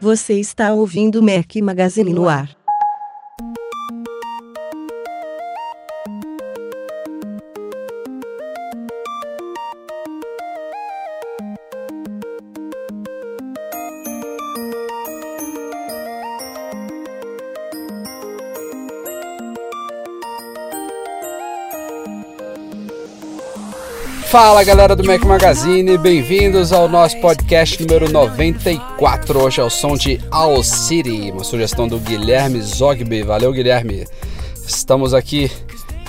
Você está ouvindo Mac Magazine no ar. Fala galera do Mac Magazine, bem-vindos ao nosso podcast número 94. Hoje é o som de All City, uma sugestão do Guilherme Zogby. Valeu, Guilherme. Estamos aqui,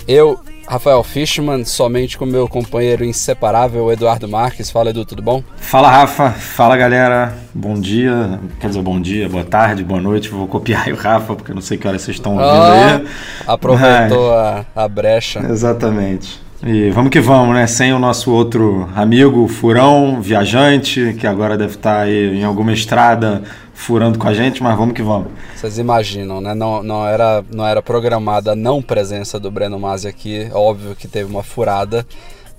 eu, Rafael Fishman, somente com meu companheiro inseparável Eduardo Marques. Fala, Edu, tudo bom? Fala, Rafa. Fala, galera. Bom dia. Quer dizer, bom dia, boa tarde, boa noite. Vou copiar o Rafa, porque eu não sei que hora vocês estão ouvindo oh, aí. Aproveitou Mas... a, a brecha. Exatamente. E vamos que vamos, né? Sem o nosso outro amigo, Furão, viajante, que agora deve estar aí em alguma estrada furando com a gente, mas vamos que vamos. Vocês imaginam, né? Não, não, era, não era programada a não presença do Breno Masi aqui. Óbvio que teve uma furada.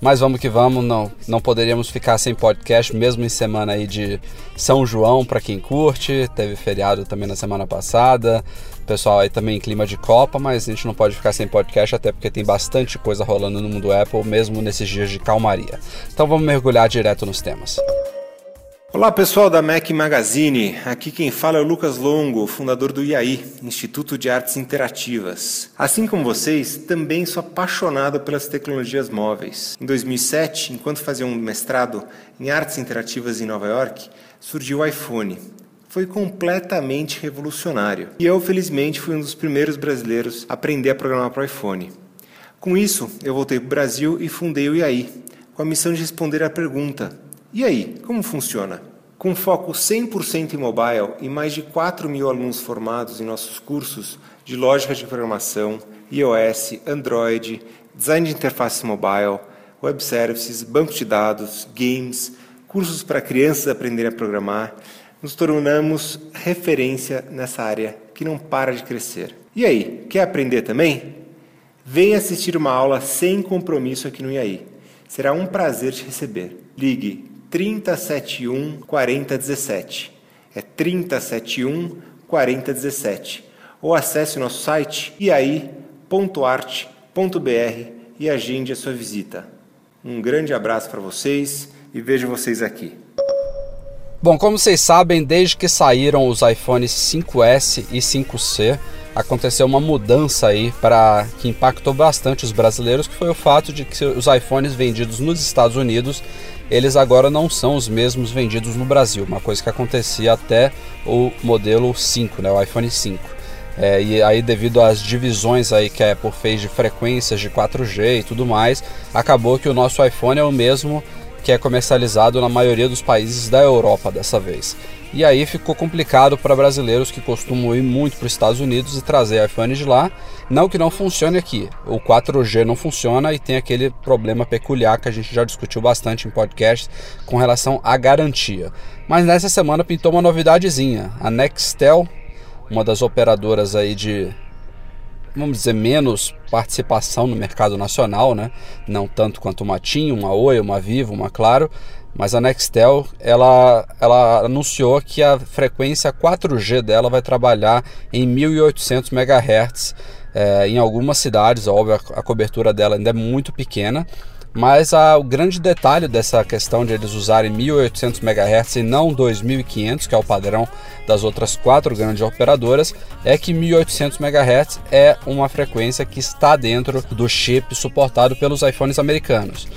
Mas vamos que vamos, não, não poderíamos ficar sem podcast, mesmo em semana aí de São João, para quem curte. Teve feriado também na semana passada pessoal aí também clima de Copa, mas a gente não pode ficar sem podcast, até porque tem bastante coisa rolando no mundo Apple, mesmo nesses dias de calmaria. Então vamos mergulhar direto nos temas. Olá pessoal da Mac Magazine, aqui quem fala é o Lucas Longo, fundador do IAI, Instituto de Artes Interativas. Assim como vocês, também sou apaixonado pelas tecnologias móveis. Em 2007, enquanto fazia um mestrado em artes interativas em Nova York, surgiu o iPhone foi completamente revolucionário. E eu, felizmente, fui um dos primeiros brasileiros a aprender a programar para o iPhone. Com isso, eu voltei para o Brasil e fundei o IAI, com a missão de responder à pergunta: e aí, como funciona? Com foco 100% em mobile e mais de 4 mil alunos formados em nossos cursos de lógica de programação, iOS, Android, design de interface mobile, web services, banco de dados, games, cursos para crianças aprenderem a programar, nos tornamos referência nessa área que não para de crescer. E aí, quer aprender também? Venha assistir uma aula sem compromisso aqui no IAI. Será um prazer te receber. Ligue 3071 4017. É 3071 4017. Ou acesse o nosso site iai.art.br e agende a sua visita. Um grande abraço para vocês e vejo vocês aqui. Bom, como vocês sabem, desde que saíram os iPhones 5S e 5C, aconteceu uma mudança aí para que impactou bastante os brasileiros, que foi o fato de que os iPhones vendidos nos Estados Unidos, eles agora não são os mesmos vendidos no Brasil, uma coisa que acontecia até o modelo 5, né, o iPhone 5. É, e aí devido às divisões aí que a Apple fez de frequências de 4G e tudo mais, acabou que o nosso iPhone é o mesmo que é comercializado na maioria dos países da Europa dessa vez. E aí ficou complicado para brasileiros que costumam ir muito para os Estados Unidos e trazer iPhone de lá. Não que não funcione aqui. O 4G não funciona e tem aquele problema peculiar que a gente já discutiu bastante em podcast com relação à garantia. Mas nessa semana pintou uma novidadezinha. A Nextel, uma das operadoras aí de vamos dizer, menos participação no mercado nacional, né? Não tanto quanto uma TIM, uma Oi, uma Vivo, uma Claro, mas a Nextel, ela, ela anunciou que a frequência 4G dela vai trabalhar em 1800 MHz é, em algumas cidades, óbvio, a cobertura dela ainda é muito pequena, mas o grande detalhe dessa questão de eles usarem 1800 MHz e não 2500, que é o padrão das outras quatro grandes operadoras, é que 1800 MHz é uma frequência que está dentro do chip suportado pelos iPhones americanos.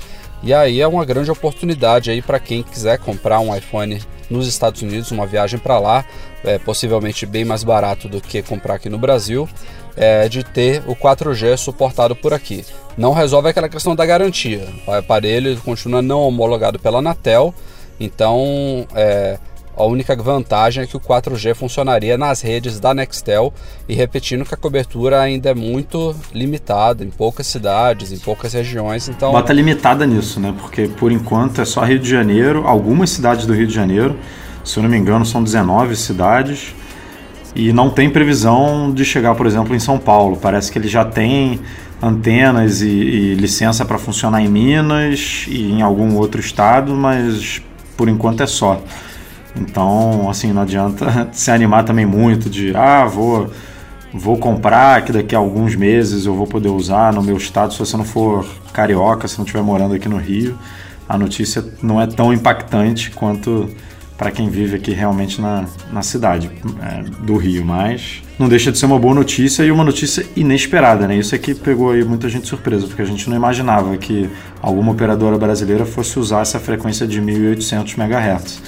E aí é uma grande oportunidade aí para quem quiser comprar um iPhone nos Estados Unidos, uma viagem para lá, é possivelmente bem mais barato do que comprar aqui no Brasil é, de ter o 4G suportado por aqui. Não resolve aquela questão da garantia. O aparelho continua não homologado pela Anatel, então é, A única vantagem é que o 4G funcionaria nas redes da Nextel e repetindo que a cobertura ainda é muito limitada em poucas cidades, em poucas regiões. Então bota limitada nisso, né? Porque por enquanto é só Rio de Janeiro, algumas cidades do Rio de Janeiro, se eu não me engano são 19 cidades e não tem previsão de chegar, por exemplo, em São Paulo. Parece que ele já tem antenas e, e licença para funcionar em Minas e em algum outro estado, mas por enquanto é só. Então, assim, não adianta se animar também muito de, ah, vou, vou comprar que daqui a alguns meses eu vou poder usar no meu estado. Se você não for carioca, se não estiver morando aqui no Rio, a notícia não é tão impactante quanto para quem vive aqui realmente na, na cidade é, do Rio, mas não deixa de ser uma boa notícia e uma notícia inesperada, né? Isso aqui pegou aí muita gente surpresa, porque a gente não imaginava que alguma operadora brasileira fosse usar essa frequência de 1800 MHz.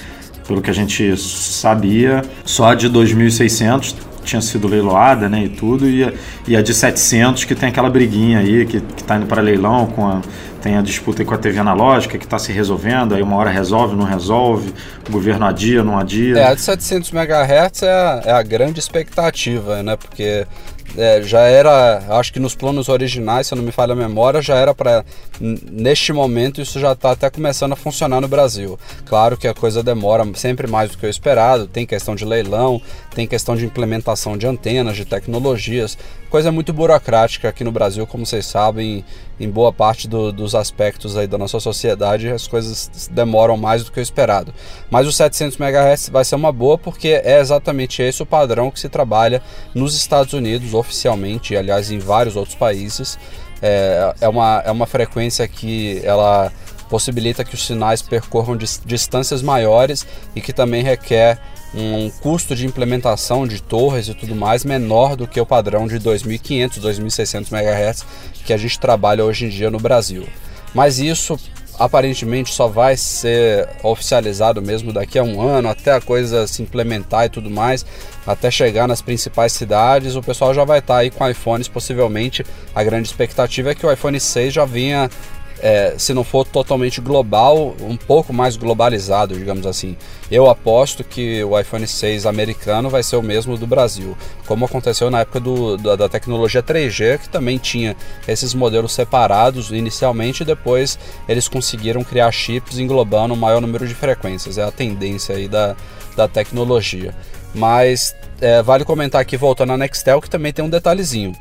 Pelo que a gente sabia, só a de 2600 tinha sido leiloada, né, e tudo, e a, e a de 700 que tem aquela briguinha aí que está indo para leilão com a tem a disputa com a TV analógica que está se resolvendo, aí uma hora resolve, não resolve, o governo adia, não adia. É, a de 700 MHz é a, é a grande expectativa, né? Porque é, já era, acho que nos planos originais, se eu não me falha a memória, já era para neste momento isso já está até começando a funcionar no Brasil. Claro que a coisa demora sempre mais do que o esperado, tem questão de leilão, tem questão de implementação de antenas, de tecnologias, coisa muito burocrática aqui no Brasil, como vocês sabem, em boa parte do, dos aspectos aí da nossa sociedade as coisas demoram mais do que o esperado. Mas o 700 MHz vai ser uma boa porque é exatamente esse o padrão que se trabalha nos Estados Unidos oficialmente, e aliás em vários outros países. É, é, uma, é uma frequência que ela possibilita que os sinais percorram distâncias maiores e que também requer um custo de implementação de torres e tudo mais menor do que o padrão de 2.500, 2.600 MHz que a gente trabalha hoje em dia no Brasil. Mas isso aparentemente só vai ser oficializado mesmo daqui a um ano, até a coisa se implementar e tudo mais, até chegar nas principais cidades, o pessoal já vai estar tá aí com iPhones, possivelmente a grande expectativa é que o iPhone 6 já venha é, se não for totalmente global, um pouco mais globalizado, digamos assim. Eu aposto que o iPhone 6 americano vai ser o mesmo do Brasil, como aconteceu na época do, da, da, tecnologia 3G, que também tinha esses modelos separados inicialmente, e depois eles conseguiram criar chips englobando um maior número de frequências. É a tendência aí da, da tecnologia. Mas é, vale comentar aqui, voltando à Nextel, que também tem um detalhezinho.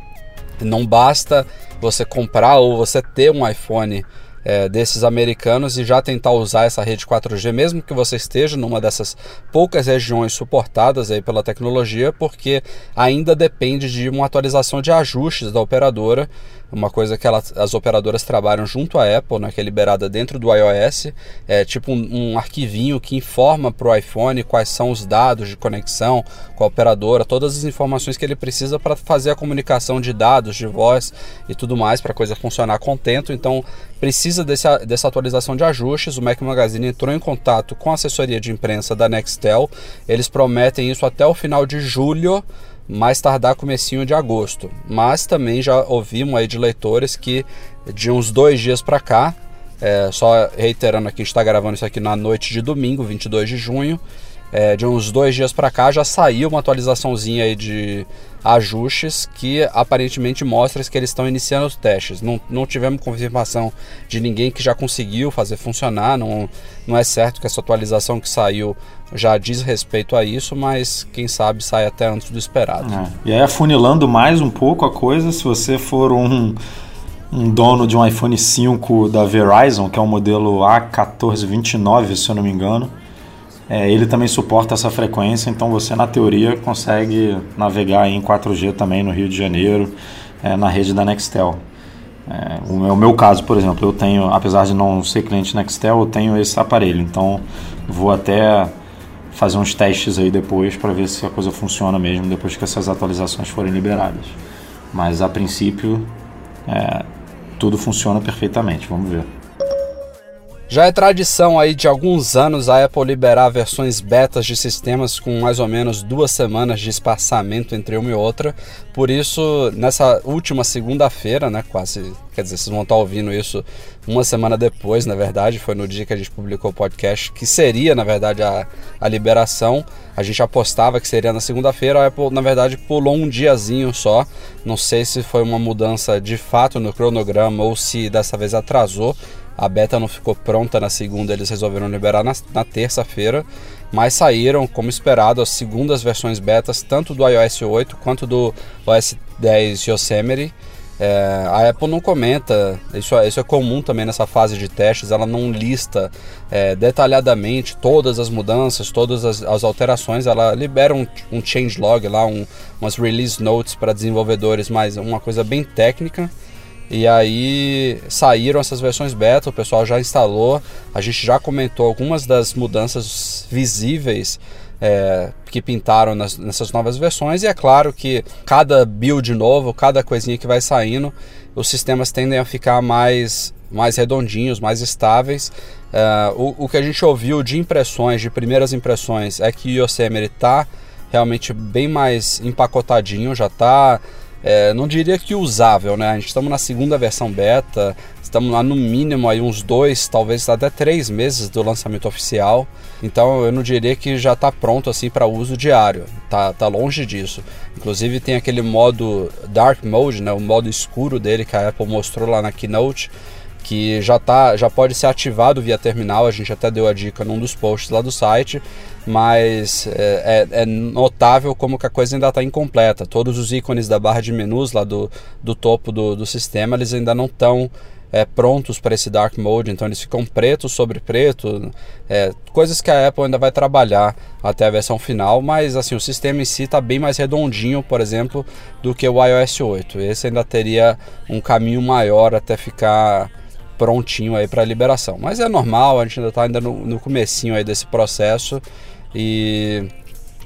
Não basta você comprar ou você ter um iPhone é, desses americanos e já tentar usar essa rede 4G, mesmo que você esteja numa dessas poucas regiões suportadas aí pela tecnologia, porque ainda depende de uma atualização de ajustes da operadora uma coisa que ela, as operadoras trabalham junto à Apple, né, que é liberada dentro do iOS, é tipo um, um arquivinho que informa para o iPhone quais são os dados de conexão com a operadora, todas as informações que ele precisa para fazer a comunicação de dados, de voz e tudo mais para a coisa funcionar contento. Então precisa desse, dessa atualização de ajustes. O Mac Magazine entrou em contato com a assessoria de imprensa da Nextel. Eles prometem isso até o final de julho mais tardar comecinho de agosto. Mas também já ouvimos aí de leitores que de uns dois dias para cá, é, só reiterando aqui, a gente está gravando isso aqui na noite de domingo, 22 de junho, é, de uns dois dias para cá já saiu uma atualizaçãozinha aí de ajustes que aparentemente mostra que eles estão iniciando os testes. Não, não tivemos confirmação de ninguém que já conseguiu fazer funcionar, não, não é certo que essa atualização que saiu já diz respeito a isso, mas quem sabe sai até antes do esperado. É. E aí afunilando mais um pouco a coisa, se você for um um dono de um iPhone 5 da Verizon, que é o modelo A1429, se eu não me engano, é, ele também suporta essa frequência, então você, na teoria, consegue navegar em 4G também no Rio de Janeiro, é, na rede da Nextel. É, o, meu, caso, por exemplo, eu tenho, apesar de não ser cliente Nextel, eu tenho esse aparelho, então vou até fazer uns testes aí depois para ver se a coisa funciona mesmo depois que essas atualizações forem liberadas. Mas a princípio, é, tudo funciona perfeitamente, vamos ver. Já é tradição aí de alguns anos a Apple liberar versões betas de sistemas com mais ou menos duas semanas de espaçamento entre uma e outra. Por isso, nessa última segunda-feira, né, quase, quer dizer, vocês vão estar ouvindo isso uma semana depois, na verdade, foi no dia que a gente publicou o podcast, que seria, na verdade, a, a liberação. A gente apostava que seria na segunda-feira, a Apple, na verdade, pulou um diazinho só. Não sei se foi uma mudança de fato no cronograma ou se dessa vez atrasou a beta não ficou pronta na segunda, eles resolveram liberar na, na terça-feira, mas saíram, como esperado, as segundas versões betas, tanto do iOS 8 quanto do OS 10 Yosemite. É, a Apple não comenta, isso, é, isso é comum também nessa fase de testes, ela não lista é, detalhadamente todas as mudanças, todas as, as alterações, ela libera um, um changelog lá, um, umas release notes para desenvolvedores, mas uma coisa bem técnica. E aí saíram essas versões beta, o pessoal já instalou, a gente já comentou algumas das mudanças visíveis é, que pintaram nas, nessas novas versões, e é claro que cada build novo, cada coisinha que vai saindo, os sistemas tendem a ficar mais, mais redondinhos, mais estáveis. É, o, o que a gente ouviu de impressões, de primeiras impressões, é que o Yosemite está realmente bem mais empacotadinho, já está é, não diria que usável, né? A gente estamos na segunda versão beta, estamos lá no mínimo aí uns dois, talvez até três meses do lançamento oficial. Então eu não diria que já está pronto assim para uso diário. Tá, tá longe disso. Inclusive tem aquele modo Dark Mode, né? O modo escuro dele que a Apple mostrou lá na Keynote que já, tá, já pode ser ativado via terminal, a gente até deu a dica num dos posts lá do site, mas é, é, é notável como que a coisa ainda está incompleta. Todos os ícones da barra de menus lá do, do topo do, do sistema, eles ainda não estão é, prontos para esse dark mode, então eles ficam preto sobre preto, é, coisas que a Apple ainda vai trabalhar até a versão final, mas assim o sistema em si está bem mais redondinho, por exemplo, do que o iOS 8. Esse ainda teria um caminho maior até ficar prontinho aí para liberação. Mas é normal, a gente ainda está ainda no, no comecinho aí desse processo e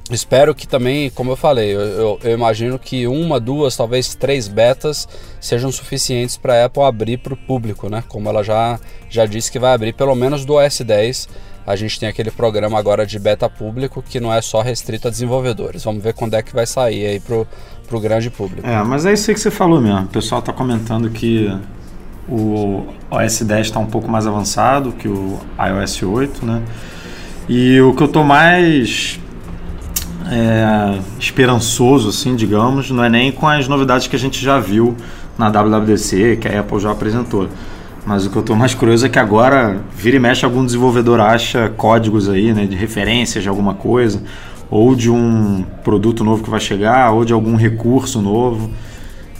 espero que também, como eu falei, eu, eu, eu imagino que uma, duas, talvez três betas sejam suficientes para a Apple abrir para o público, né? Como ela já, já disse que vai abrir pelo menos do OS 10. A gente tem aquele programa agora de beta público que não é só restrito a desenvolvedores. Vamos ver quando é que vai sair aí pro, pro grande público. É, mas é isso aí que você falou mesmo. O pessoal está comentando que o OS 10 está um pouco mais avançado que o iOS 8, né? E o que eu estou mais é, esperançoso, assim, digamos, não é nem com as novidades que a gente já viu na WWDC, que a Apple já apresentou. Mas o que eu estou mais curioso é que agora, vira e mexe, algum desenvolvedor acha códigos aí, né, de referências de alguma coisa, ou de um produto novo que vai chegar, ou de algum recurso novo.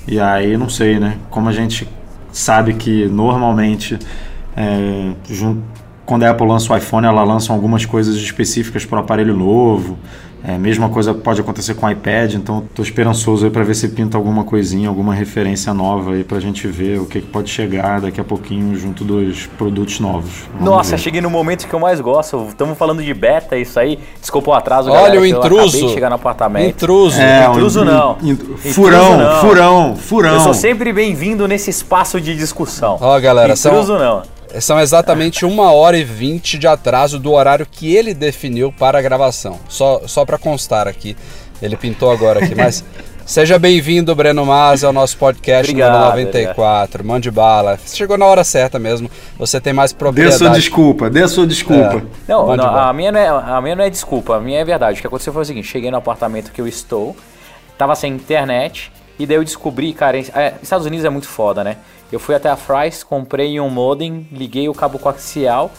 E aí, não sei, né, como a gente sabe que normalmente é, junto, quando a Apple lança o iPhone, ela lança algumas coisas específicas para o aparelho novo. É, mesma coisa pode acontecer com o iPad, então estou esperançoso aí para ver se pinta alguma coisinha, alguma referência nova aí para a gente ver o que, que, pode chegar daqui a pouquinho junto dos produtos novos. Vamos Nossa, ver. cheguei no momento que eu mais gosto. Estamos falando de beta, isso aí. Desculpa o atraso, Olha galera, o intruso. Eu de chegar no apartamento. Intruso. É, intruso não. In, in, furão, intruso não. furão, furão. Eu sou sempre bem-vindo nesse espaço de discussão. Ó, galera, intruso são... não. São exatamente uma hora e vinte de atraso do horário que ele definiu para a gravação. Só, só para constar aqui. Ele pintou agora aqui, mas. Seja bem-vindo, Breno Mas, ao nosso podcast Obrigado, número 94. Mande bala. Chegou na hora certa mesmo. Você tem mais propriedade. Dê a sua desculpa, dê a sua desculpa. É. Não, não a, minha não é, a minha não é desculpa, a minha é verdade. O que aconteceu foi o seguinte: cheguei no apartamento que eu estou, tava sem internet, e daí eu descobri, cara, é, Estados Unidos é muito foda, né? Eu fui até a Fry's, comprei um modem, liguei o cabo coaxial,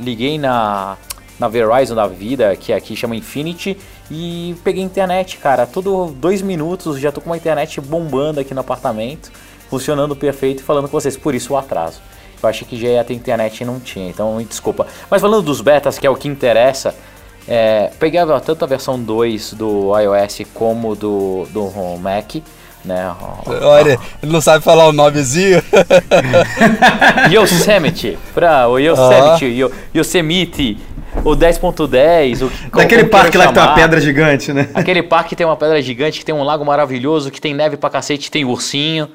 liguei na, na Verizon da vida, que aqui chama Infinity, e peguei internet, cara. Todo dois minutos já tô com uma internet bombando aqui no apartamento, funcionando perfeito e falando com vocês. Por isso o atraso. Eu achei que já ia ter internet e não tinha, então desculpa. Mas falando dos betas, que é o que interessa, é, tanto a versão 2 do iOS como do, do Mac né? Olha, ele não sabe falar o nomezinho. Yosemite, pra, o Yosemite, oh. Yosemite, o 10.10, o Daquele parque lá que tem uma pedra gigante, né? Aquele parque que tem uma pedra gigante, que tem um lago maravilhoso, que tem neve pra cacete, tem ursinho.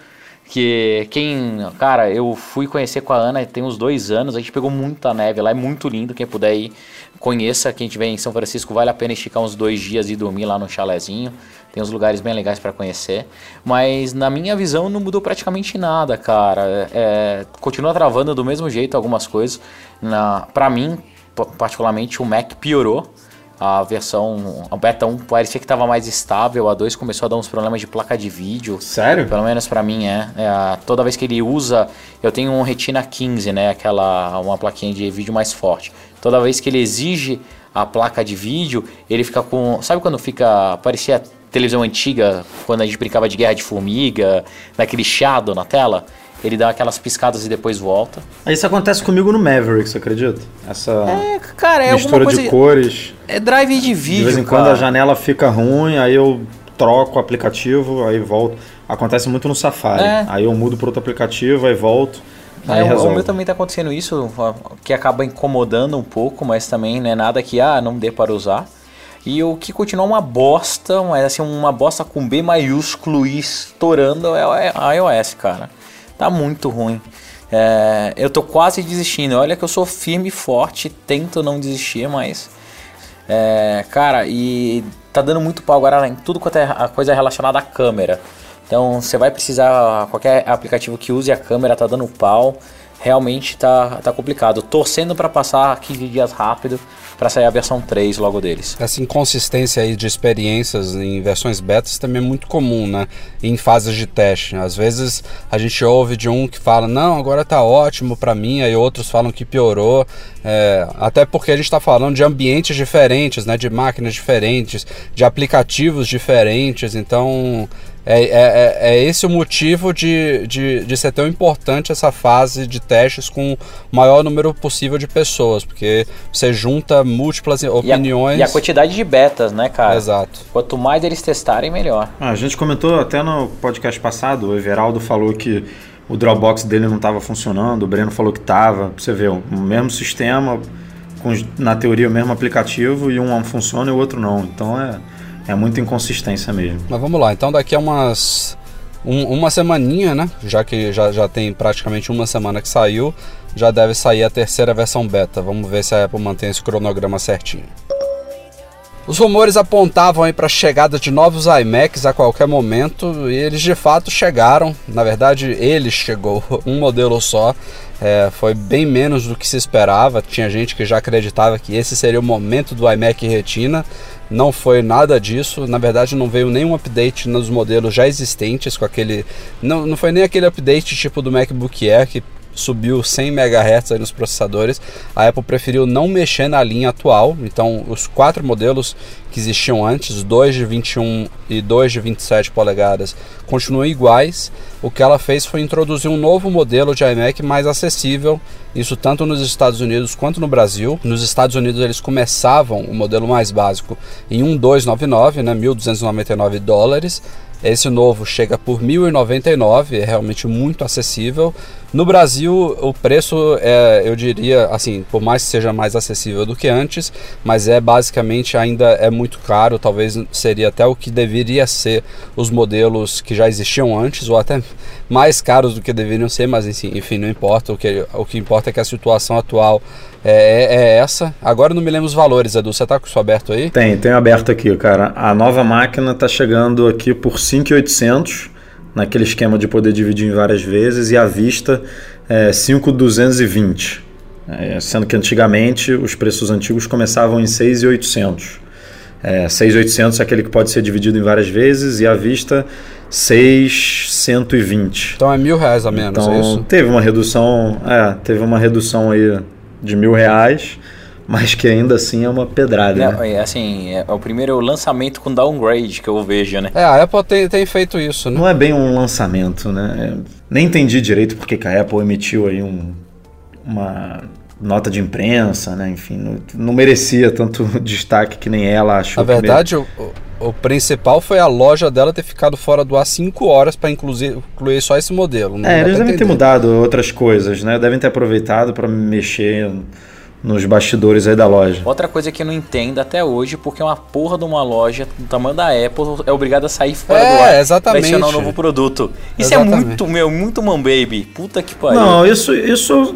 Que quem. Cara, eu fui conhecer com a Ana tem uns dois anos, a gente pegou muita neve lá, é muito lindo. Quem puder ir, conheça. Quem estiver em São Francisco, vale a pena esticar uns dois dias e dormir lá no chalezinho. Tem uns lugares bem legais para conhecer. Mas na minha visão não mudou praticamente nada, cara. É, continua travando do mesmo jeito algumas coisas. Na, pra mim, particularmente, o Mac piorou. A versão, a beta 1 parecia que estava mais estável, a 2 começou a dar uns problemas de placa de vídeo. Sério? Pelo menos para mim é. é. Toda vez que ele usa, eu tenho um Retina 15, né, aquela uma plaquinha de vídeo mais forte. Toda vez que ele exige a placa de vídeo, ele fica com, sabe quando fica, parecia televisão antiga, quando a gente brincava de guerra de formiga, naquele chiado na tela? Ele dá aquelas piscadas e depois volta. Isso acontece comigo no Maverick, você acredita? Essa é, cara, é mistura coisa... de cores. É drive de vídeo, De vez em cara. quando a janela fica ruim, aí eu troco o aplicativo, aí volto. Acontece muito no Safari. É. Aí eu mudo para outro aplicativo, aí volto. Aí é, o meu também tá acontecendo isso, que acaba incomodando um pouco, mas também não é nada que ah, não dê para usar. E o que continua uma bosta, mas assim, uma bosta com B maiúsculo e estourando é a iOS, cara. Tá muito ruim. É, eu tô quase desistindo. Olha que eu sou firme e forte, tento não desistir, mas. É, cara, e tá dando muito pau agora em tudo quanto é coisa relacionada à câmera. Então você vai precisar, qualquer aplicativo que use a câmera tá dando pau realmente tá, tá complicado. Torcendo para passar 15 dias rápido para sair a versão 3 logo deles. Essa inconsistência aí de experiências em versões betas também é muito comum, né? Em fases de teste. Às vezes a gente ouve de um que fala, não, agora tá ótimo para mim, aí outros falam que piorou. É, até porque a gente está falando de ambientes diferentes, né? De máquinas diferentes, de aplicativos diferentes, então é, é, é, é, esse o motivo de, de, de ser tão importante essa fase de testes com o maior número possível de pessoas, porque você junta múltiplas opiniões. E a, e a quantidade de betas, né, cara? Exato. Quanto mais eles testarem, melhor. Ah, a gente comentou até no podcast passado, o Everaldo falou que o Dropbox dele não estava funcionando, o Breno falou que estava. Você vê, o mesmo sistema, com, na teoria o mesmo aplicativo, e um funciona e o outro não. Então é é muita inconsistência mesmo. Mas vamos lá, então daqui a umas. Um, uma semaninha, né? Já que já, já tem praticamente uma semana que saiu, já deve sair a terceira versão beta. Vamos ver se a Apple mantém esse cronograma certinho. Os rumores apontavam para a chegada de novos iMacs a qualquer momento e eles de fato chegaram. Na verdade, ele chegou, um modelo só. É, foi bem menos do que se esperava. Tinha gente que já acreditava que esse seria o momento do iMac Retina. Não foi nada disso. Na verdade, não veio nenhum update nos modelos já existentes com aquele. Não, não foi nem aquele update tipo do MacBook Air que subiu 100 MHz nos processadores. A Apple preferiu não mexer na linha atual, então os quatro modelos que existiam antes, dois de 21 e dois de 27 polegadas, continuam iguais. O que ela fez foi introduzir um novo modelo de iMac mais acessível, isso tanto nos Estados Unidos quanto no Brasil. Nos Estados Unidos eles começavam o modelo mais básico em 1299, né, 1.299 dólares. Esse novo chega por 1.099, é realmente muito acessível. No Brasil, o preço é, eu diria, assim, por mais que seja mais acessível do que antes, mas é basicamente ainda é muito caro. Talvez seria até o que deveria ser os modelos que já existiam antes, ou até mais caros do que deveriam ser, mas enfim, não importa. O que, o que importa é que a situação atual é, é, é essa. Agora não me lembro os valores, Edu. Você tá com isso aberto aí? Tem, tem aberto aqui, cara. A nova máquina tá chegando aqui por 5,800 naquele esquema de poder dividir em várias vezes, e à vista é 5,220. É, sendo que antigamente os preços antigos começavam em 6,800. É, 6,800 é aquele que pode ser dividido em várias vezes e à vista 6,120. Então é mil reais a menos, então, é isso? Teve uma redução, é, teve uma redução aí de mil reais mas que ainda assim é uma pedrada. Né? é, assim, é o primeiro lançamento com downgrade que eu vejo, né? É, a Apple tem, tem feito isso, né? Não é bem um lançamento, né? É, nem entendi direito porque que a Apple emitiu aí um, uma nota de imprensa, né? Enfim, não, não merecia tanto destaque que nem ela achou. Na verdade, o, o, principal foi a loja dela ter ficado fora do ar 5 horas para incluir, incluir só esse modelo. é, eles devem ter mudado outras coisas, né? Devem ter aproveitado para mexer nos bastidores aí da loja. Outra coisa que eu não entendo até hoje, porque uma porra de uma loja do tamanho da Apple é obrigada a sair fora É, do ar exatamente. pra adicionar um novo produto. Isso é Exatamente. muito, meu, muito man baby. Puta que pariu. Não, isso, isso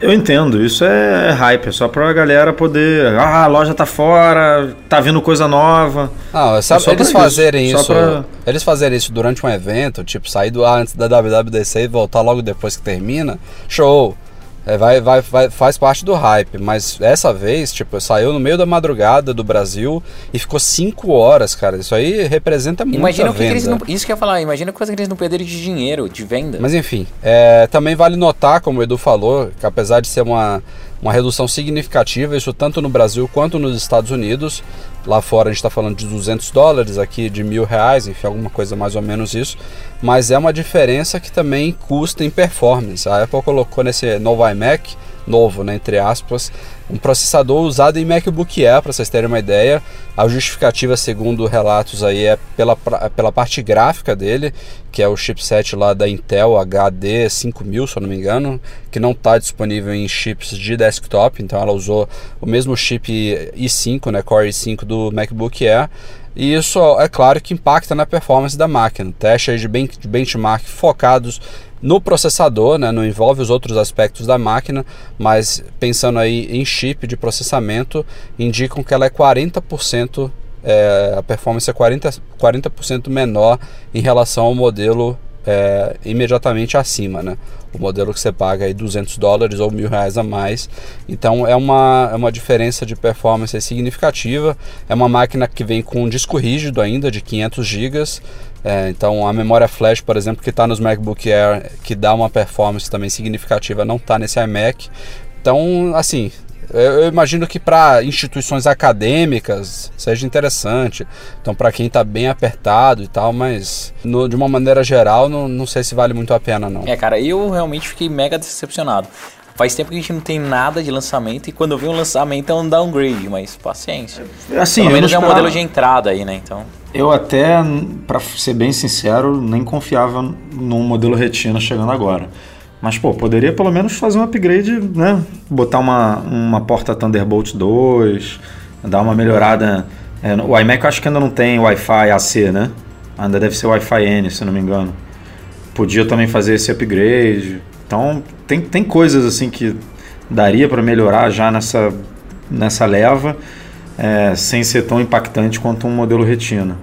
eu entendo. Isso é hype, é só pra galera poder. Ah, a loja tá fora, tá vindo coisa nova. Não, sabe, É só eles pra fazerem isso, isso. só pra- Eles fazerem isso durante um evento, tipo, sair do ar antes da WWDC e voltar logo depois que termina, show. É, vai, vai, vai, faz parte do hype, mas essa vez, tipo, saiu no meio da madrugada do Brasil e ficou 5 horas, cara. Isso aí representa muito Imagina o que, eles não. Isso que eu ia falar, imagina coisa que eles não perderam de dinheiro, de venda. Mas enfim, é, também vale notar, como o Edu falou, que apesar de ser uma, uma redução significativa, isso tanto no Brasil quanto nos Estados Unidos, lá fora a gente está falando de 200 dólares, aqui de mil reais, enfim, alguma coisa mais ou menos isso, mas é uma diferença que também custa em performance. A Apple colocou nesse novo iMac, novo, né, entre aspas, um processador usado em MacBook Air, para vocês terem uma ideia. A justificativa, segundo relatos aí, é pela, pra- pela parte gráfica dele, que é o chipset lá da Intel HD 5000, se eu não me engano, que não está disponível em chips de desktop, então ela usou o mesmo chip i5, né, Core i5 do MacBook Air. E isso é claro que impacta na performance da máquina. Testes de, ben- de benchmark focados no processador, né, não envolve os outros aspectos da máquina, mas pensando aí em chip de processamento, indicam que ela é 40%, é, a performance é 40%, 40% menor em relação ao modelo é, imediatamente acima, né? O modelo que você paga aí 200 dólares ou mil reais a mais. Então é uma, é uma diferença de performance significativa. É uma máquina que vem com um disco rígido ainda de 500 GB. É, então a memória flash, por exemplo, que está nos MacBook Air, que dá uma performance também significativa, não está nesse iMac. Então, assim, eu imagino que para instituições acadêmicas seja interessante. Então, para quem está bem apertado e tal, mas no- de uma maneira geral, não, não sei se vale muito a pena, não. É, cara, eu realmente fiquei mega decepcionado. Faz tempo que a gente não tem nada de lançamento e quando eu vi um lançamento é um downgrade, mas paciência. Assim, Pelo menos é um modelo de entrada aí, né? Então. Eu até, pra ser bem sincero, nem confiava num modelo retina chegando agora. Mas, pô, poderia pelo menos fazer um upgrade, né? Botar uma, uma porta Thunderbolt 2, dar uma melhorada. É, o iMac eu acho que ainda não tem Wi-Fi AC, né? Ainda deve ser Wi-Fi N, se não me engano. Podia também fazer esse upgrade. Então, tem, tem coisas assim que daria para melhorar já nessa, nessa leva, é, sem ser tão impactante quanto um modelo retina.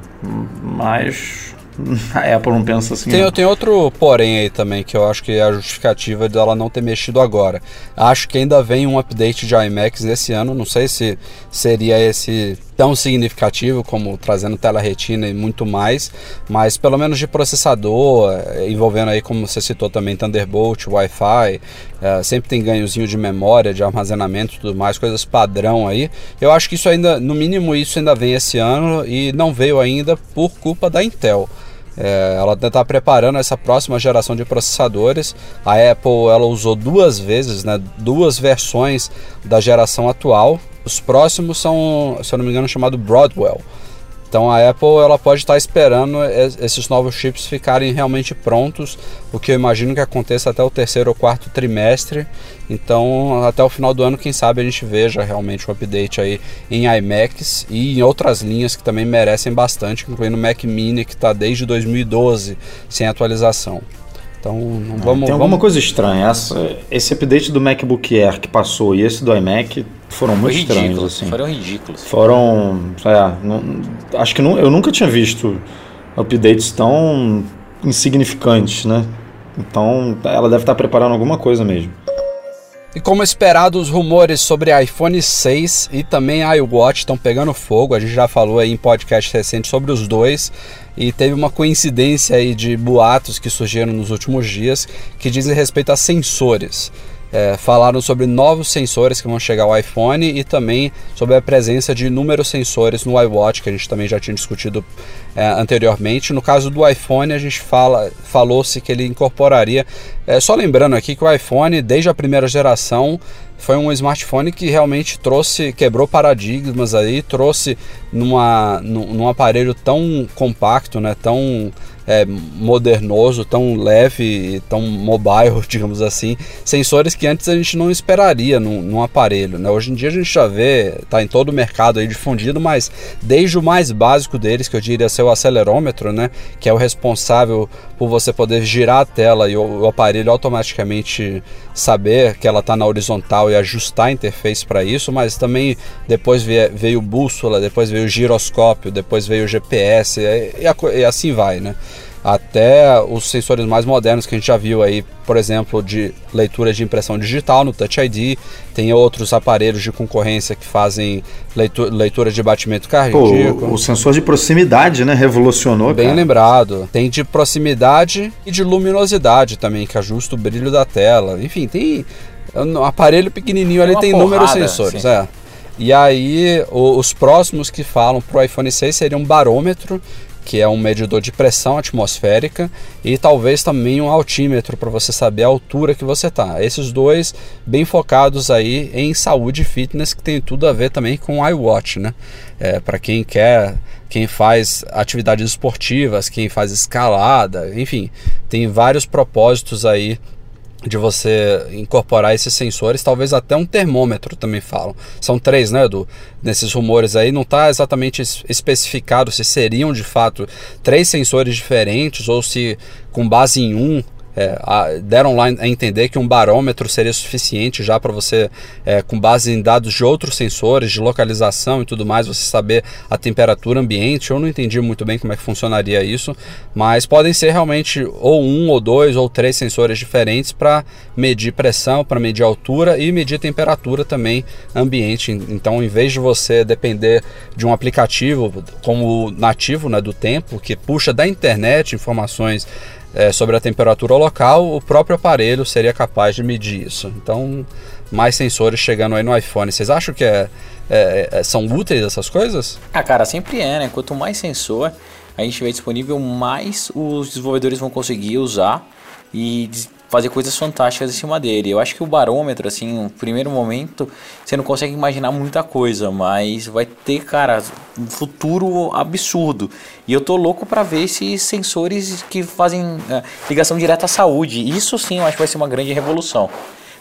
Mas a Apple não pensa assim. Tem, tem outro porém aí também, que eu acho que é a justificativa dela não ter mexido agora. Acho que ainda vem um update de iMacs nesse ano, não sei se seria esse tão significativo como trazendo tela retina e muito mais, mas pelo menos de processador, eh, envolvendo aí, como você citou também, Thunderbolt, Wi-Fi, eh, sempre tem ganhozinho de memória, de armazenamento e tudo mais, coisas padrão aí. Eu acho que isso ainda, no mínimo, isso ainda vem esse ano e não veio ainda por culpa da Intel. É, ela está preparando essa próxima geração de processadores. A Apple ela usou duas vezes, né, duas versões da geração atual. Os próximos são, se eu não me engano, chamado Broadwell. Então a Apple ela pode estar esperando es- esses novos chips ficarem realmente prontos, o que eu imagino que aconteça até o terceiro ou quarto trimestre. Então até o final do ano, quem sabe a gente veja realmente um update aí em iMacs e em outras linhas que também merecem bastante, incluindo o Mac Mini que está desde 2012 sem atualização. Então não vamos, Tem alguma vamos coisa estranha. Essa- esse update do MacBook Air que passou e esse do iMac foram Foi muito estranhos. ridículo. Assim. Foram ridículos. Foram. é, não- acho que nu- eu nunca tinha visto updates tão insignificantes, né? Então ela deve estar preparando alguma coisa mesmo. E como esperado, os rumores sobre iPhone 6 e também iWatch estão pegando fogo. A gente já falou aí em podcast recente sobre os dois. E teve uma coincidência aí de boatos que surgiram nos últimos dias que dizem respeito a sensores. É, falaram sobre novos sensores que vão chegar ao iPhone e também sobre a presença de inúmeros sensores no iWatch, que a gente também já tinha discutido é, anteriormente. No caso do iPhone, a gente fala, falou-se que ele incorporaria. é, só lembrando aqui que o iPhone, desde a primeira geração, foi um smartphone que realmente trouxe, quebrou paradigmas aí, trouxe numa, num, aparelho tão compacto, né, tão é, modernoso, tão leve, tão mobile, digamos assim, sensores que antes a gente não esperaria num, num aparelho. Né? Hoje em dia a gente já vê, está em todo o mercado aí difundido, mas desde o mais básico deles, que eu diria ser o acelerômetro, né? que é o responsável por você poder girar a tela e o, o aparelho automaticamente saber que ela está na horizontal e ajustar a interface para isso, mas também depois veio, bússola, depois veio giroscópio, depois veio GPS e, e, e assim vai, né? Até os sensores mais modernos que a gente já viu aí, por exemplo, de leitura de impressão digital no Touch ID, tem outros aparelhos de concorrência que fazem leitura, leitura de batimento cardíaco. Pô, o sensor de proximidade, né, revolucionou, Bem cara. lembrado. Tem de proximidade e de luminosidade também, que ajusta o brilho da tela. Enfim, tem um aparelho pequenininho ali tem inúmeros sensores, sim. é. E aí, os próximos que falam para o iPhone 6 seriam um barômetro que é um medidor de pressão atmosférica, e talvez também um altímetro para você saber a altura que você está. Esses dois bem focados aí em saúde e fitness, que tem tudo a ver também com o iWatch, né? É, para quem quer, quem faz atividades esportivas, quem faz escalada, enfim, tem vários propósitos aí de você incorporar esses sensores, talvez até um termômetro também falam. São três, né, Edu? Nesses rumores aí, não está exatamente especificado se seriam de fato três sensores diferentes ou se com base em um é, a, deram lá a entender que um barômetro seria suficiente já para você, é, com base em dados de outros sensores, de localização e tudo mais, você saber a temperatura ambiente. Eu não entendi muito bem como é que funcionaria isso, mas podem ser realmente ou um, ou dois, ou três sensores diferentes para medir pressão, para medir altura e medir temperatura também ambiente. Então, em vez de você depender de um aplicativo como nativo né, do tempo, que puxa da internet informações é, sobre a temperatura local, o próprio aparelho seria capaz de medir isso. Então, mais sensores chegando aí no iPhone. Vocês acham que é, é, é, são úteis essas coisas? Ah, cara, sempre é, né? Quanto mais sensor a gente tiver disponível, mais os desenvolvedores vão conseguir usar e fazer coisas fantásticas em cima dele. Eu acho que o barômetro, assim, no primeiro momento, você não consegue imaginar muita coisa, mas vai ter, cara, um futuro absurdo. E eu tô louco para ver esses sensores que fazem uh, ligação direta à saúde. Isso sim, eu acho que vai ser uma grande revolução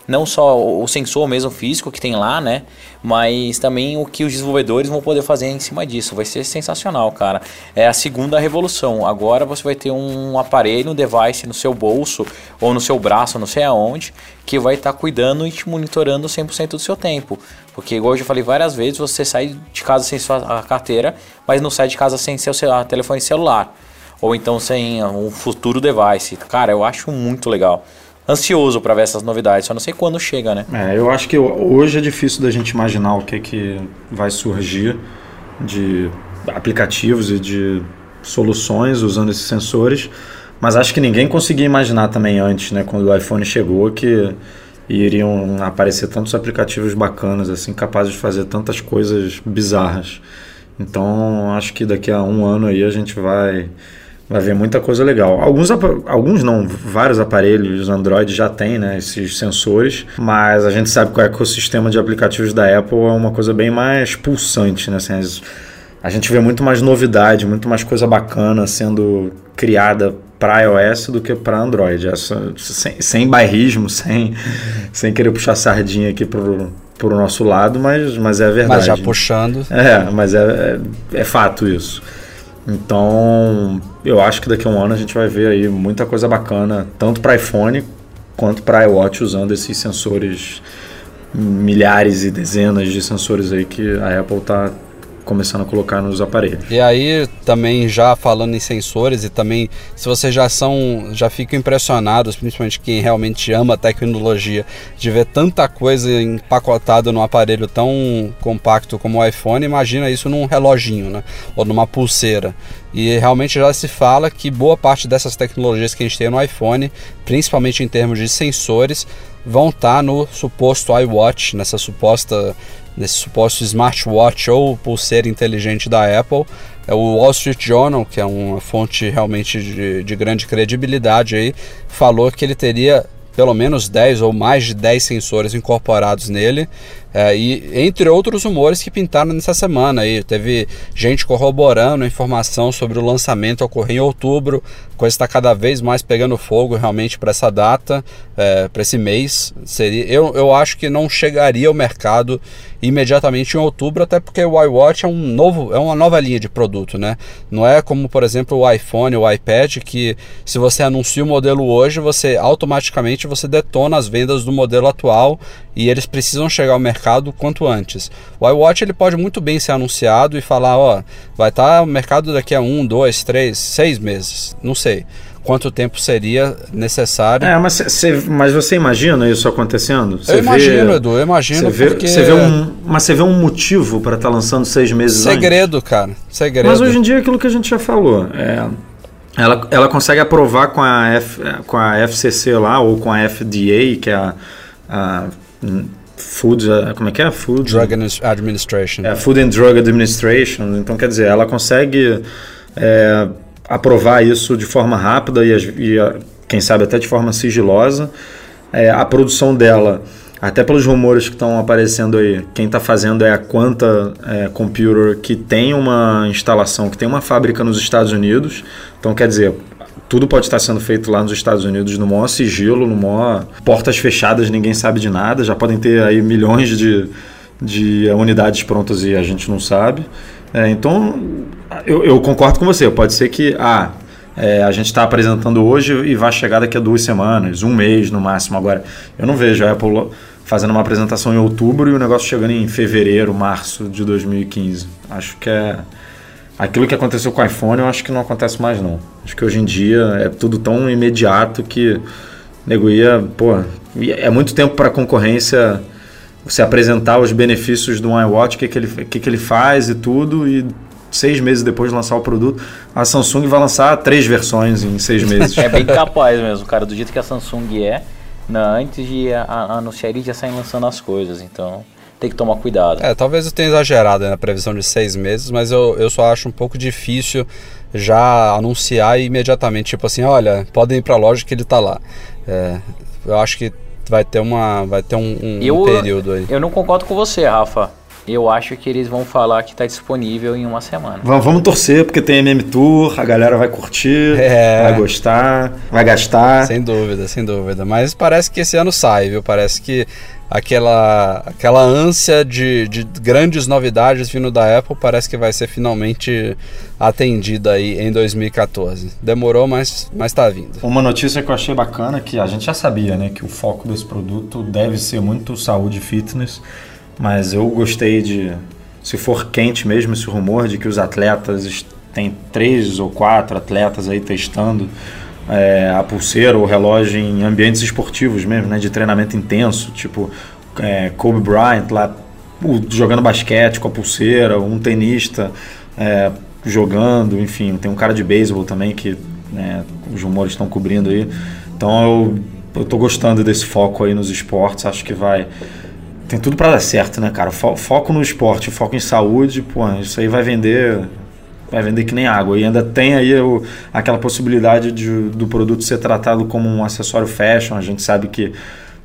não só o sensor mesmo físico que tem lá, né? Mas também o que os desenvolvedores vão poder fazer em cima disso. Vai ser sensacional, cara. É a segunda revolução. Agora você vai ter um aparelho, um device no seu bolso ou no seu braço, não sei aonde, que vai estar tá cuidando e te monitorando 100% do seu tempo. Porque, igual eu já falei várias vezes, você sai de casa sem sua carteira, mas não sai de casa sem seu telefone celular. Ou então sem um futuro device. Cara, eu acho muito legal ansioso para ver essas novidades, só não sei quando chega, né? É, eu acho que hoje é difícil da gente imaginar o que, que vai surgir de aplicativos e de soluções usando esses sensores, mas acho que ninguém conseguia imaginar também antes, né, quando o iPhone chegou, que iriam aparecer tantos aplicativos bacanas, assim, capazes de fazer tantas coisas bizarras. Então, acho que daqui a um ano aí a gente vai Vai ver muita coisa legal. Alguns, alguns não, vários aparelhos Android já tem né, esses sensores, mas a gente sabe que o ecossistema de aplicativos da Apple é uma coisa bem mais pulsante. Né? Assim, a gente vê muito mais novidade, muito mais coisa bacana sendo criada para iOS do que para Android. Essa, sem, sem bairrismo, sem, sem querer puxar sardinha aqui pro, pro nosso lado, mas, mas é verdade. Mas já puxando. É, mas é, é, é fato isso. Então, eu acho que daqui a um ano a gente vai ver aí muita coisa bacana, tanto para iPhone quanto para iWatch usando esses sensores milhares e dezenas de sensores aí que a Apple está começando a colocar nos aparelhos. E aí também já falando em sensores e também se vocês já são já ficam impressionados, principalmente quem realmente ama a tecnologia, de ver tanta coisa empacotada num aparelho tão compacto como o iPhone, imagina isso num reloginho, né? Ou numa pulseira. E realmente já se fala que boa parte dessas tecnologias que a gente tem no iPhone, principalmente em termos de sensores, vão estar no suposto iWatch, nessa suposta nesse suposto smartwatch ou pulseira inteligente da Apple. É o Wall Street Journal, que é uma fonte realmente de, de grande credibilidade aí, falou que ele teria pelo menos 10 ou mais de 10 sensores incorporados nele, É, e entre outros rumores que pintaram nessa semana aí, teve gente corroborando a informação sobre o lançamento ocorrer em outubro, coisa está cada vez mais pegando fogo realmente para essa data, é, para esse mês. Seria, eu, eu acho que não chegaria ao mercado imediatamente em outubro, até porque o iWatch é um novo, é uma nova linha de produto, né? Não é como, por exemplo, o iPhone, o iPad, que se você anuncia o modelo hoje, você automaticamente você detona as vendas do modelo atual e eles precisam chegar ao mercado quanto antes. O iWatch ele pode muito bem ser anunciado e falar, ó, vai estar no mercado daqui a um, dois, três, seis meses, não sei quanto tempo seria necessário. É, mas, cê, mas você imagina isso acontecendo? Cê eu imagino, Edu, eu imagino. Vê, porque... vê um, mas você vê um motivo para estar tá lançando seis meses Segredo, antes? cara. Segredo. Mas hoje em dia é aquilo que a gente já falou. É, ela, ela consegue aprovar com a, F, com a FCC lá, ou com a FDA, que é a, a Food, como é que é? Food Drug Administration. É, Food and Drug Administration. Então, quer dizer, ela consegue é, aprovar isso de forma rápida e, e, quem sabe até de forma sigilosa. É, a produção dela, até pelos rumores que estão aparecendo aí, quem está fazendo é a Quanta é, Computer, que tem uma instalação, que tem uma fábrica nos Estados Unidos. Então, quer dizer, tudo pode estar sendo feito lá nos Estados Unidos no maior sigilo, no maior portas fechadas, ninguém sabe de nada. Já podem ter aí milhões de, de unidades prontas e a gente não sabe. É, então, eu, eu, concordo com você. Pode ser que ah, é, a gente está apresentando hoje e vai chegar daqui a duas semanas, um mês no máximo. Agora, eu não vejo a Apple fazendo uma apresentação em outubro e o negócio chegando em fevereiro, março de 2015. Acho que é. Aquilo que aconteceu com o iPhone, eu acho que não acontece mais, não. Acho que hoje em dia é tudo tão imediato que nego ia, pô, é muito tempo para concorrência você apresentar os benefícios do iWatch, o que, que, ele, que, que ele faz e tudo, e seis meses depois de lançar o produto, a Samsung vai lançar três versões em seis meses. É bem capaz mesmo, cara, do jeito que a Samsung é, na, antes de a, a anunciar eles já saem lançando as coisas, então tem que tomar cuidado. É, talvez eu tenha exagerado na previsão de seis meses, mas eu, eu só acho um pouco difícil já anunciar imediatamente, tipo assim, olha, podem ir para a loja que ele está lá. É, eu acho que vai ter uma vai ter um, um eu, período aí. Eu não concordo com você, Rafa. Eu acho que eles vão falar que está disponível em uma semana. Vamos, vamos, torcer, porque tem MM Tour, a galera vai curtir, é. vai gostar, vai gastar. Sem dúvida, sem dúvida. Mas parece que esse ano sai, viu? Parece que aquela, aquela ânsia de, de grandes novidades vindo da Apple parece que vai ser finalmente atendida aí em 2014. Demorou, mas mas está vindo. Uma notícia que eu achei bacana que a gente já sabia, né, que o foco desse produto deve ser muito saúde e fitness, mas eu gostei de se for quente mesmo esse rumor de que os atletas tem três ou quatro atletas aí testando é, a pulseira ou o relógio em ambientes esportivos mesmo, né, de treinamento intenso, tipo é, Kobe Bryant lá jogando basquete com a pulseira, um tenista é, jogando, enfim, tem um cara de beisebol também que né, os rumores estão cobrindo aí. Então eu, eu tô gostando desse foco aí nos esportes, acho que vai tem tudo para dar certo, né, cara? Foco no esporte, foco em saúde, pô, isso aí vai vender vai vender que nem água. E ainda tem aí o, aquela possibilidade de, do produto ser tratado como um acessório fashion. A gente sabe que,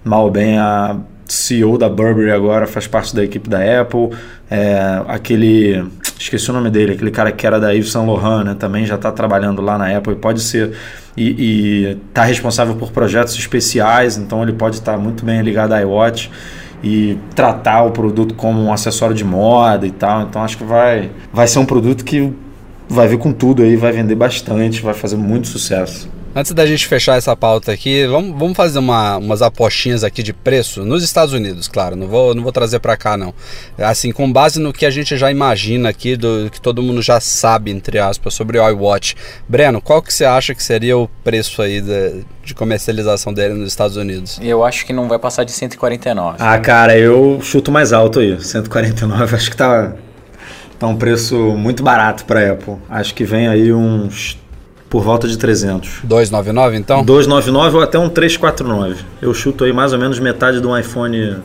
mal ou bem, a CEO da Burberry agora faz parte da equipe da Apple. É, aquele. Esqueci o nome dele, aquele cara que era da Yves Saint Laurent, né, também já está trabalhando lá na Apple e pode ser. E está responsável por projetos especiais, então ele pode estar tá muito bem ligado à iWatch e tratar o produto como um acessório de moda e tal. Então acho que vai, vai ser um produto que vai vir com tudo aí, vai vender bastante, vai fazer muito sucesso. Antes da gente fechar essa pauta aqui, vamos, vamos fazer uma, umas apostinhas aqui de preço nos Estados Unidos, claro. Não vou, não vou trazer para cá não. Assim, com base no que a gente já imagina aqui, do que todo mundo já sabe entre aspas sobre o iWatch. Breno, qual que você acha que seria o preço aí de, de comercialização dele nos Estados Unidos? Eu acho que não vai passar de 149. Ah, cara, eu chuto mais alto aí. 149, acho que tá Tá um preço muito barato para Apple. Acho que vem aí uns por volta de 300. 299 então? 299 ou até um 349. Eu chuto aí mais ou menos metade de um iPhone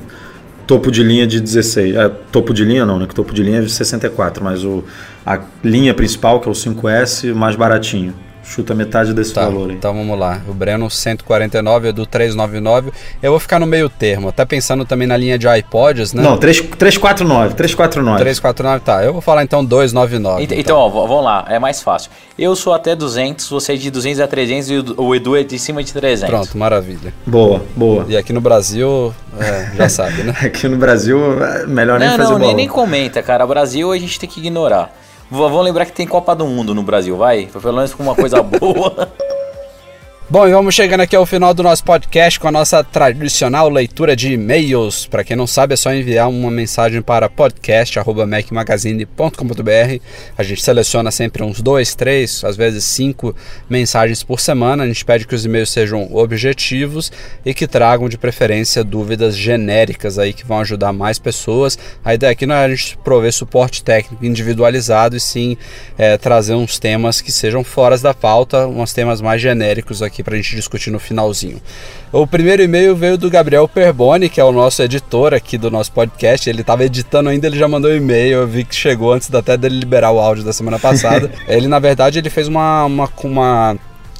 topo de linha de 16. É, topo de linha não, né? Que topo de linha é de 64, mas o, a linha principal, que é o 5S, mais baratinho. Chuta metade desse Tá, valor aí. então vamos lá. O Breno 149, Edu 399. Eu vou ficar no meio termo, até pensando também na linha de iPods, né? Não, 3, 349, 349. 349, tá. Eu vou falar então 299. Ent- Então, ó, vamos lá, é mais fácil. Eu sou até 200, você é de 200 a 300 e o- o Edu é de cima de 300. Pronto, maravilha. Boa, boa. E aqui no Brasil, é, já sabe, né? Aqui no Brasil, é melhor nem Não, fazer não, nem, bola. nem comenta, cara. Brasil a gente tem que ignorar. Vamos lembrar que tem Copa do Mundo no Brasil, vai? Pelo menos com uma coisa boa. Bom, e vamos chegando aqui ao final do nosso podcast com a nossa tradicional leitura de e-mails. Para quem não sabe, é só enviar uma mensagem para podcast.mecmagazine.com.br. A gente seleciona sempre uns dois, três, às vezes cinco mensagens por semana. A gente pede que os e-mails sejam objetivos e que tragam de preferência dúvidas genéricas aí que vão ajudar mais pessoas. A ideia aqui não é a gente prover suporte técnico individualizado e sim é, trazer uns temas que sejam fora da pauta, uns temas mais genéricos aqui para a gente discutir no finalzinho. O primeiro e-mail veio do Gabriel Perboni, que é o nosso editor aqui do nosso podcast. Ele estava editando ainda, ele já mandou um e-mail. Eu vi que chegou antes até dele liberar o áudio da semana passada. ele, na verdade, ele fez uma, uma, uma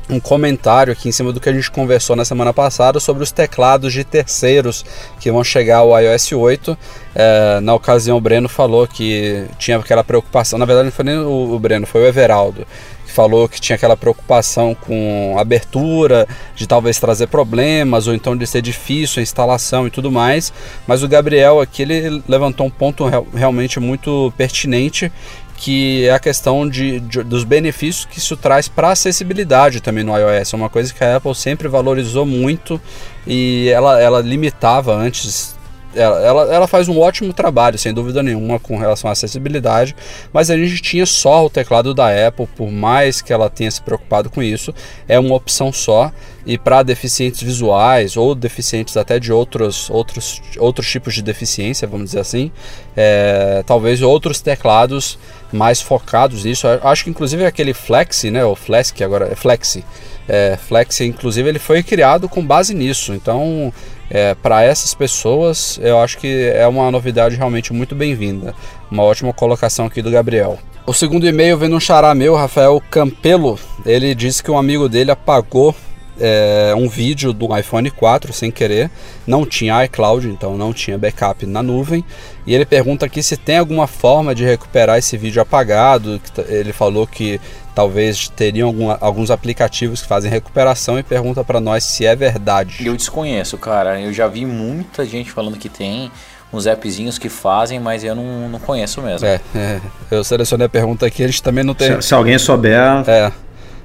um comentário aqui em cima do que a gente conversou na semana passada sobre os teclados de terceiros que vão chegar ao iOS 8. É, na ocasião, o Breno falou que tinha aquela preocupação. Na verdade, não foi nem o, Breno, foi o Everaldo que falou que tinha aquela preocupação com abertura, de talvez trazer problemas ou então de ser difícil a instalação e tudo mais. Mas o Gabriel aqui ele levantou um ponto real- realmente muito pertinente que é a questão de, de- dos benefícios que isso traz para acessibilidade também no iOS. É uma coisa que a Apple sempre valorizou muito e ela, ela limitava antes. Ela, ela, ela faz um ótimo trabalho, sem dúvida nenhuma, com relação à acessibilidade, mas a gente tinha só o teclado da Apple, por mais que ela tenha se preocupado com isso, é uma opção só. E para deficientes visuais ou deficientes até de outros, outros, outros tipos de deficiência, vamos dizer assim, é, talvez outros teclados mais focados nisso. Acho que inclusive aquele Flexi, né, o Flex agora é Flexi, é, Flexi, inclusive ele foi criado com base nisso. Então, é, para essas pessoas, eu acho que é uma novidade realmente muito bem-vinda. Uma ótima colocação aqui do Gabriel. O segundo e-mail vem de um xará meu, Rafael Campelo. Ele disse que um amigo dele apagou é, um vídeo do iPhone 4 sem querer, não tinha iCloud, então não tinha backup na nuvem. E ele pergunta aqui se tem alguma forma de recuperar esse vídeo apagado. Ele falou que talvez teriam algum- alguns aplicativos que fazem recuperação e pergunta para nós se é verdade. Eu desconheço, cara. Eu já vi muita gente falando que tem uns appzinhos que fazem, mas eu não, não conheço mesmo. É, é, eu selecionei a pergunta aqui, a gente também não tem. Se, se alguém souber, É,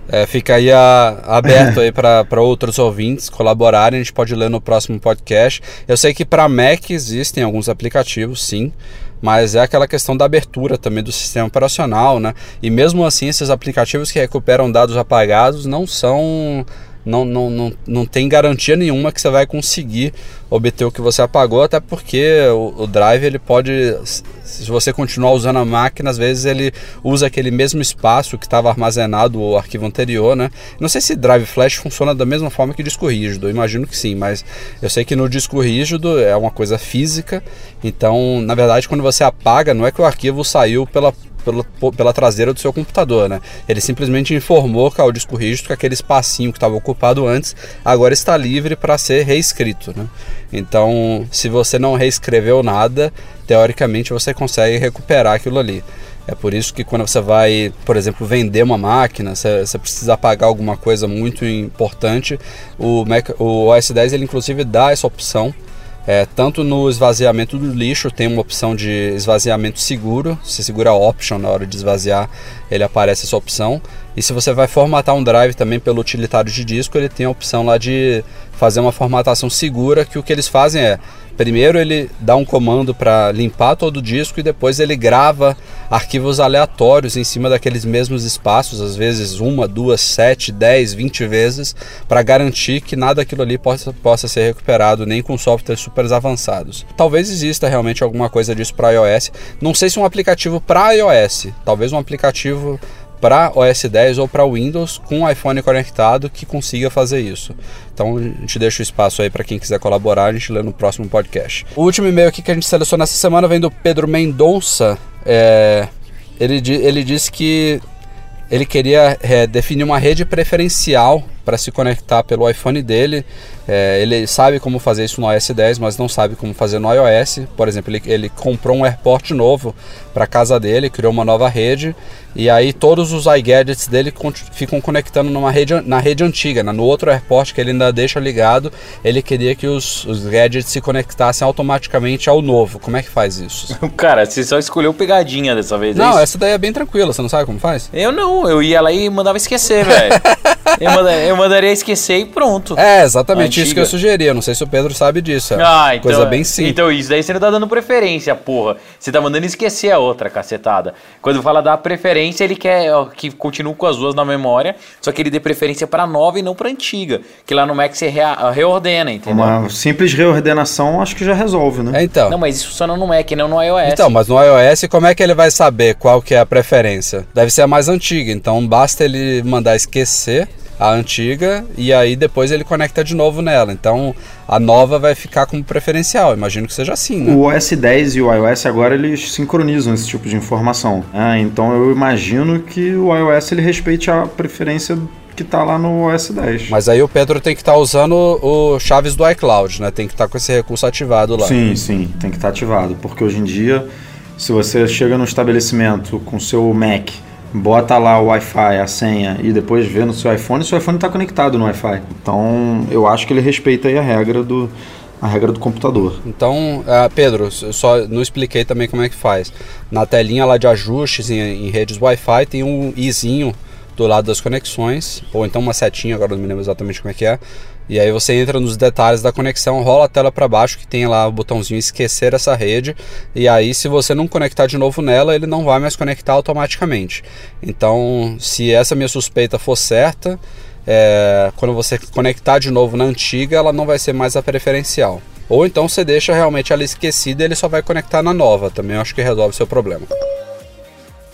é, fica aí a- aberto aí para outros ouvintes colaborarem, a gente pode ler no próximo podcast. Eu sei que para Mac existem alguns aplicativos, sim, mas é aquela questão da abertura também do sistema operacional, né? E mesmo assim, esses aplicativos que recuperam dados apagados não são não, não, não, não tem garantia nenhuma que você vai conseguir obter o que você apagou, até porque o, o Drive ele pode, se você continuar usando a máquina, às vezes ele usa aquele mesmo espaço que estava armazenado o arquivo anterior, né? Não sei se Drive Flash funciona da mesma forma que disco rígido, imagino que sim, mas eu sei que no disco rígido é uma coisa física, então na verdade quando você apaga, não é que o arquivo saiu pela pela, pela traseira do seu computador, né? Ele simplesmente informou ao disco rígido que aquele espacinho que estava ocupado antes agora está livre para ser reescrito, né? Então, se você não reescreveu nada, teoricamente você consegue recuperar aquilo ali. É por isso que quando você vai, por exemplo, vender uma máquina, você, você precisa apagar alguma coisa muito importante, o, Mac, o OS 10 ele inclusive dá essa opção é, tanto no esvaziamento do lixo tem uma opção de esvaziamento seguro. Você segura a option na hora de esvaziar, ele aparece essa opção. E se você vai formatar um drive também pelo utilitário de disco, ele tem a opção lá de fazer uma formatação segura, que o que eles fazem é Primeiro ele dá um comando para limpar todo o disco e depois ele grava arquivos aleatórios em cima daqueles mesmos espaços, às vezes uma, duas, sete, dez, vinte vezes, para garantir que nada daquilo ali possa, possa ser recuperado, nem com softwares super avançados. Talvez exista realmente alguma coisa disso para iOS. Não sei se um aplicativo para iOS, talvez um aplicativo para OS 10 ou para Windows com iPhone conectado que consiga fazer isso. Então a gente deixa o espaço aí para quem quiser colaborar, a gente lê no próximo podcast. O último e-mail aqui que a gente selecionou essa semana vem do Pedro Mendonça. É, ele, ele disse que ele queria é, definir uma rede preferencial para se conectar pelo iPhone dele. É, ele sabe como fazer isso no iOS 10, mas não sabe como fazer no iOS. Por exemplo, ele, ele comprou um AirPort novo para casa dele, criou uma nova rede e aí todos os iGadgets dele ficam conectando numa rede, na rede antiga, né? no outro AirPort que ele ainda deixa ligado. Ele queria que os, os gadgets se conectassem automaticamente ao novo. Como é que faz isso? Cara, você só escolheu pegadinha dessa vez. É não, é essa daí é bem tranquila. Você não sabe como faz? Eu não. Eu ia lá e mandava esquecer, velho. eu, mandaria, eu mandaria esquecer e pronto. É, exatamente isso que eu sugeria. Não sei se o Pedro sabe disso. É ah, então, coisa bem simples. Então isso daí você não tá dando preferência, porra. Você tá mandando esquecer a outra, cacetada. Quando fala da preferência, ele quer ó, que continue com as duas na memória, só que ele dê preferência pra nova e não pra antiga. Que lá no Mac você rea, reordena, entendeu? Uma simples reordenação acho que já resolve, né? É, então. Não, mas isso funciona no Mac, não no iOS. Então, mas no iOS, como é que ele vai saber qual que é a preferência? Deve ser a mais antiga, então basta ele mandar esquecer a antiga e aí depois ele conecta de novo nela. Então a nova vai ficar como preferencial. Imagino que seja assim. Né? O OS 10 e o iOS agora eles sincronizam esse tipo de informação. Né? então eu imagino que o iOS ele respeite a preferência que está lá no OS 10. Mas aí o Pedro tem que estar tá usando o chaves do iCloud, né? Tem que estar tá com esse recurso ativado lá. Sim, sim, tem que estar tá ativado, porque hoje em dia, se você chega no estabelecimento com seu Mac bota lá o Wi-Fi, a senha e depois vê no seu iPhone, seu iPhone está conectado no Wi-Fi. Então eu acho que ele respeita aí a regra do a regra do computador. Então, uh, Pedro, eu só não expliquei também como é que faz. Na telinha lá de ajustes em, em redes Wi-Fi tem um izinho do lado das conexões, ou então uma setinha, agora não me lembro exatamente como é que é. E aí você entra nos detalhes da conexão, rola a tela para baixo que tem lá o botãozinho esquecer essa rede, e aí se você não conectar de novo nela, ele não vai mais conectar automaticamente. Então, se essa minha suspeita for certa, é, quando você conectar de novo na antiga, ela não vai ser mais a preferencial. Ou então você deixa realmente ela esquecida e ele só vai conectar na nova. Também acho que resolve seu problema.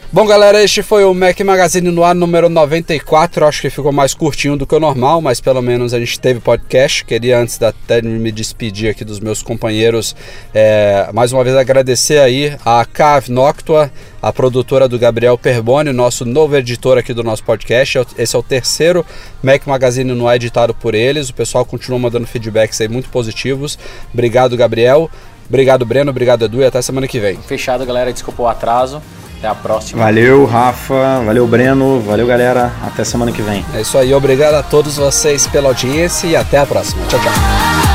Bom, galera, este foi o Mac Magazine no ar número 94. Acho que ficou mais curtinho do que o normal, mas pelo menos a gente teve podcast. Queria, antes até de me despedir aqui dos meus companheiros, é, mais uma vez agradecer aí a Cav Noctua, a produtora do Gabriel Perboni, nosso novo editor aqui do nosso podcast. Esse é o terceiro Mac Magazine no ar editado por eles. O pessoal continua mandando feedbacks aí muito positivos. Obrigado, Gabriel. Obrigado, Breno. Obrigado, Edu. E até semana que vem. Fechado, galera. Desculpa o atraso. Até a próxima. Valeu, Rafa. Valeu, Breno. Valeu, galera. Até semana que vem. É isso aí. Obrigado a todos vocês pela audiência e até a próxima. Tchau, tchau.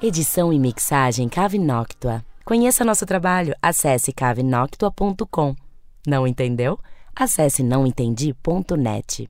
Edição e mixagem Cave Noctua. Conheça nosso trabalho, acesse cavenoctua.com. Não entendeu? Acesse nãoentendi.net.